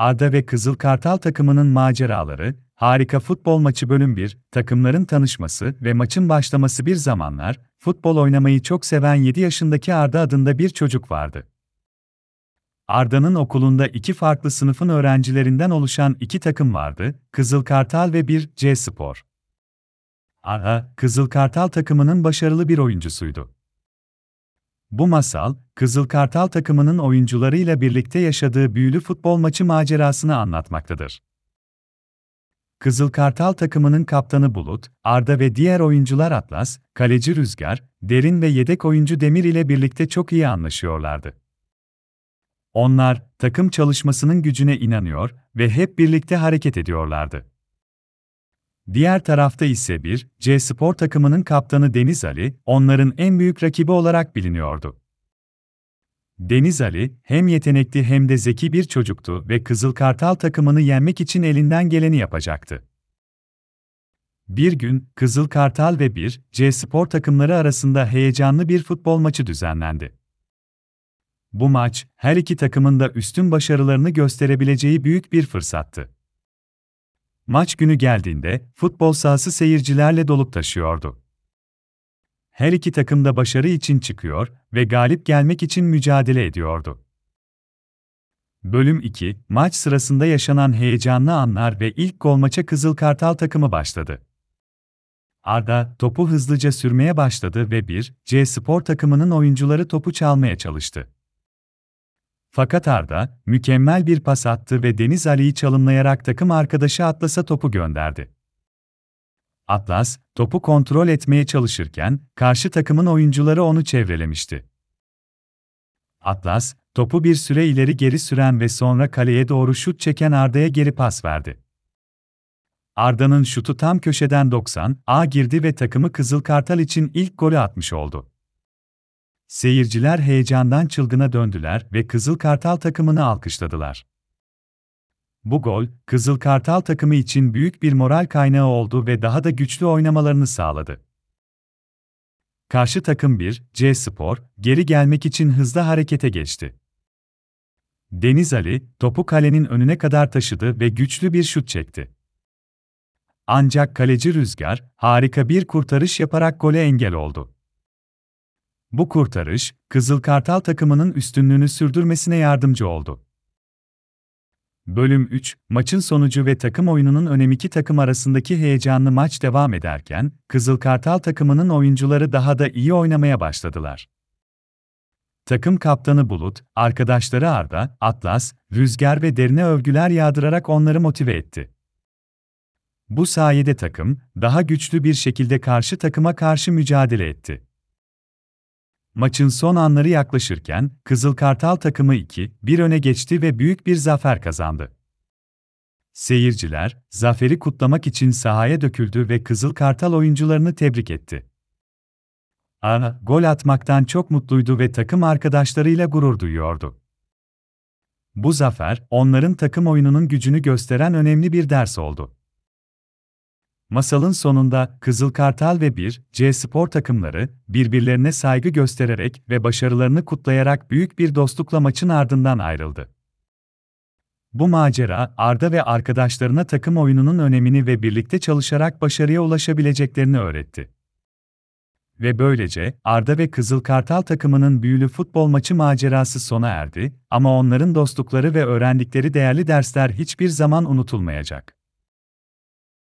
Arda ve Kızıl Kartal takımının maceraları, harika futbol maçı bölüm 1, takımların tanışması ve maçın başlaması bir zamanlar, futbol oynamayı çok seven 7 yaşındaki Arda adında bir çocuk vardı. Arda'nın okulunda iki farklı sınıfın öğrencilerinden oluşan iki takım vardı, Kızıl Kartal ve bir C Spor. Arda, Kızıl Kartal takımının başarılı bir oyuncusuydu. Bu masal, Kızıl Kartal takımının oyuncularıyla birlikte yaşadığı büyülü futbol maçı macerasını anlatmaktadır. Kızıl Kartal takımının kaptanı Bulut, Arda ve diğer oyuncular Atlas, kaleci Rüzgar, Derin ve yedek oyuncu Demir ile birlikte çok iyi anlaşıyorlardı. Onlar, takım çalışmasının gücüne inanıyor ve hep birlikte hareket ediyorlardı. Diğer tarafta ise bir C Spor takımının kaptanı Deniz Ali, onların en büyük rakibi olarak biliniyordu. Deniz Ali, hem yetenekli hem de zeki bir çocuktu ve Kızıl Kartal takımını yenmek için elinden geleni yapacaktı. Bir gün, Kızıl Kartal ve bir C Spor takımları arasında heyecanlı bir futbol maçı düzenlendi. Bu maç, her iki takımın da üstün başarılarını gösterebileceği büyük bir fırsattı. Maç günü geldiğinde, futbol sahası seyircilerle dolup taşıyordu. Her iki takım da başarı için çıkıyor ve galip gelmek için mücadele ediyordu. Bölüm 2, maç sırasında yaşanan heyecanlı anlar ve ilk gol maça Kızıl Kartal takımı başladı. Arda, topu hızlıca sürmeye başladı ve bir C Spor takımının oyuncuları topu çalmaya çalıştı. Fakat Arda, mükemmel bir pas attı ve Deniz Ali'yi çalımlayarak takım arkadaşı Atlas'a topu gönderdi. Atlas, topu kontrol etmeye çalışırken, karşı takımın oyuncuları onu çevrelemişti. Atlas, topu bir süre ileri geri süren ve sonra kaleye doğru şut çeken Arda'ya geri pas verdi. Arda'nın şutu tam köşeden 90 A girdi ve takımı Kızıl Kartal için ilk golü atmış oldu. Seyirciler heyecandan çılgına döndüler ve Kızıl Kartal takımını alkışladılar. Bu gol, Kızıl Kartal takımı için büyük bir moral kaynağı oldu ve daha da güçlü oynamalarını sağladı. Karşı takım 1, C Spor, geri gelmek için hızlı harekete geçti. Deniz Ali, topu kalenin önüne kadar taşıdı ve güçlü bir şut çekti. Ancak kaleci Rüzgar, harika bir kurtarış yaparak gole engel oldu. Bu kurtarış, Kızıl Kartal takımının üstünlüğünü sürdürmesine yardımcı oldu. Bölüm 3, maçın sonucu ve takım oyununun önemi iki takım arasındaki heyecanlı maç devam ederken, Kızıl Kartal takımının oyuncuları daha da iyi oynamaya başladılar. Takım kaptanı Bulut, arkadaşları Arda, Atlas, Rüzgar ve Derine övgüler yağdırarak onları motive etti. Bu sayede takım, daha güçlü bir şekilde karşı takıma karşı mücadele etti. Maçın son anları yaklaşırken, Kızıl Kartal takımı 2-1 öne geçti ve büyük bir zafer kazandı. Seyirciler, zaferi kutlamak için sahaya döküldü ve Kızıl Kartal oyuncularını tebrik etti. Ana, gol atmaktan çok mutluydu ve takım arkadaşlarıyla gurur duyuyordu. Bu zafer, onların takım oyununun gücünü gösteren önemli bir ders oldu. Masalın sonunda Kızıl Kartal ve bir C Spor takımları birbirlerine saygı göstererek ve başarılarını kutlayarak büyük bir dostlukla maçın ardından ayrıldı. Bu macera Arda ve arkadaşlarına takım oyununun önemini ve birlikte çalışarak başarıya ulaşabileceklerini öğretti. Ve böylece Arda ve Kızıl Kartal takımının büyülü futbol maçı macerası sona erdi ama onların dostlukları ve öğrendikleri değerli dersler hiçbir zaman unutulmayacak.